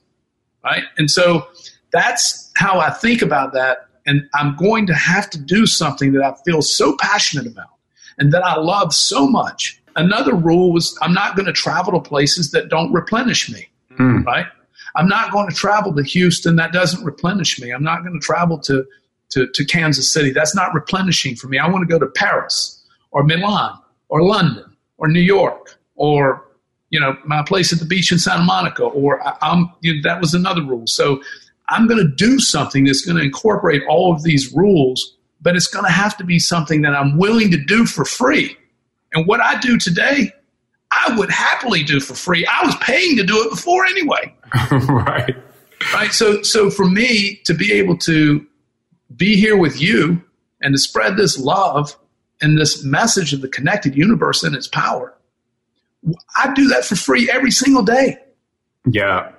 Right? And so that's how I think about that. And I'm going to have to do something that I feel so passionate about and that I love so much. Another rule was I'm not going to travel to places that don't replenish me. Mm. Right? I'm not going to travel to Houston. That doesn't replenish me. I'm not going to travel to to, to Kansas City. That's not replenishing for me. I want to go to Paris or Milan or London or New York or you know my place at the beach in Santa Monica or I, am you know, that was another rule. So I'm going to do something that's going to incorporate all of these rules, but it's going to have to be something that I'm willing to do for free. And what I do today, I would happily do for free. I was paying to do it before anyway. right. Right. So so for me to be able to be here with you and to spread this love and this message of the connected universe and its power. I do that for free every single day. Yeah.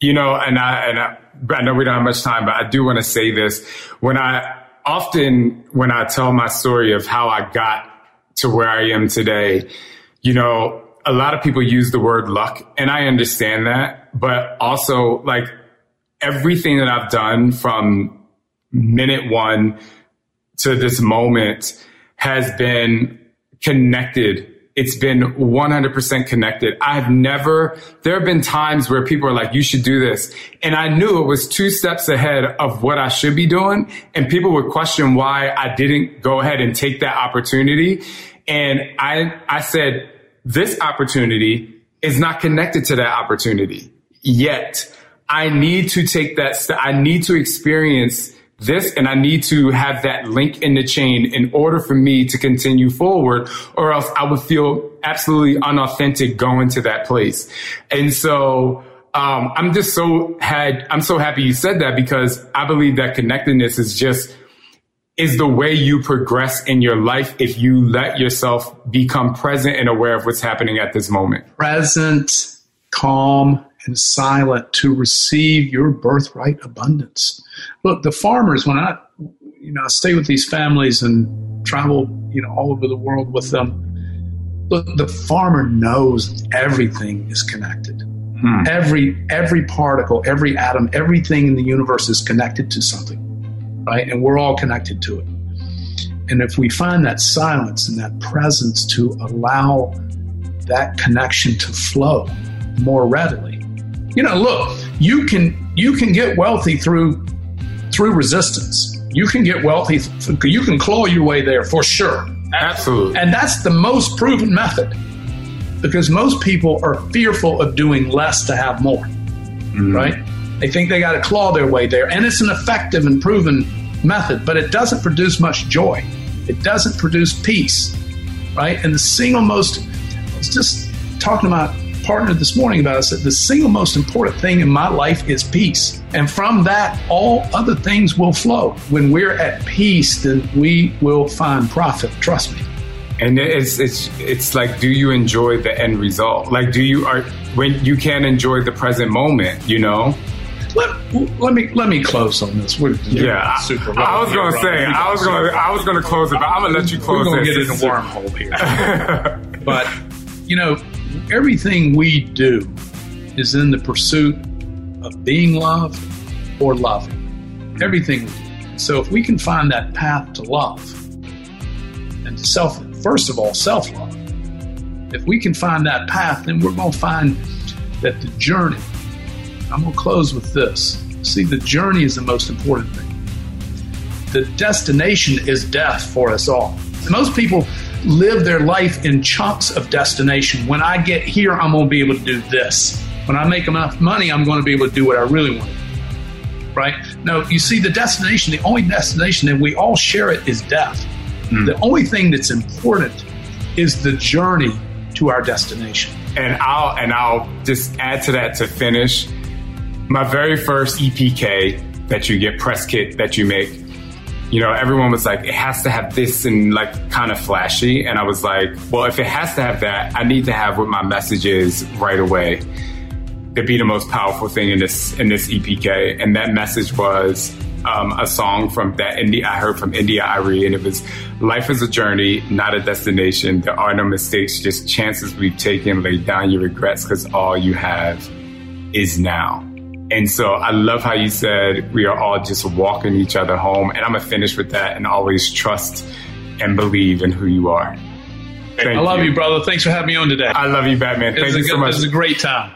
You know, and I, and I, I know we don't have much time, but I do want to say this. When I often, when I tell my story of how I got to where I am today, you know, a lot of people use the word luck and I understand that, but also like everything that I've done from minute one to this moment has been connected. It's been 100% connected. I've never, there have been times where people are like, you should do this. And I knew it was two steps ahead of what I should be doing. And people would question why I didn't go ahead and take that opportunity. And I, I said, this opportunity is not connected to that opportunity yet. I need to take that step. I need to experience this and I need to have that link in the chain in order for me to continue forward or else I would feel absolutely unauthentic going to that place. And so, um, I'm just so had, I'm so happy you said that because I believe that connectedness is just, is the way you progress in your life if you let yourself become present and aware of what's happening at this moment. Present, calm, and silent to receive your birthright abundance. Look, the farmers, when I, you know, I stay with these families and travel, you know, all over the world with them. Look, the farmer knows everything is connected. Hmm. Every every particle, every atom, everything in the universe is connected to something, right? And we're all connected to it. And if we find that silence and that presence to allow that connection to flow more readily, you know, look, you can you can get wealthy through through resistance. You can get wealthy. You can claw your way there for sure. Absolutely. And that's the most proven method because most people are fearful of doing less to have more. Mm-hmm. Right? They think they got to claw their way there, and it's an effective and proven method, but it doesn't produce much joy. It doesn't produce peace. Right? And the single most. I was just talking about partner this morning about is that the single most important thing in my life is peace. And from that, all other things will flow. When we're at peace, then we will find profit. Trust me. And it's it's it's like, do you enjoy the end result? Like, do you are when you can't enjoy the present moment? You know. Let, let me let me close on this. We're, yeah, super. I was gonna say I was gonna I was gonna close it, but I'm gonna let you close. We're gonna get in a wormhole here. but you know, everything we do is in the pursuit of being loved or loving. Everything we do. So if we can find that path to love and self, first of all, self love, if we can find that path, then we're going to find that the journey, I'm going to close with this. See, the journey is the most important thing. The destination is death for us all. Most people live their life in chunks of destination. When I get here, I'm going to be able to do this. When I make enough money, I'm going to be able to do what I really want. Right? Now, you see, the destination, the only destination that we all share it is death. Mm. The only thing that's important is the journey to our destination. And I'll and I'll just add to that to finish. My very first EPK that you get press kit that you make you know, everyone was like, it has to have this and like kind of flashy. And I was like, well, if it has to have that, I need to have what my message is right away to be the most powerful thing in this, in this EPK. And that message was um, a song from that India I heard from India.Arie, and it was "Life is a journey, not a destination. There are no mistakes, just chances we've taken. Lay down your regrets, because all you have is now." And so I love how you said we are all just walking each other home, and I'm gonna finish with that, and always trust and believe in who you are. Thank I love you. you. brother. Thanks for having me on today. I love you, Batman. Thank you so much. It was a great time.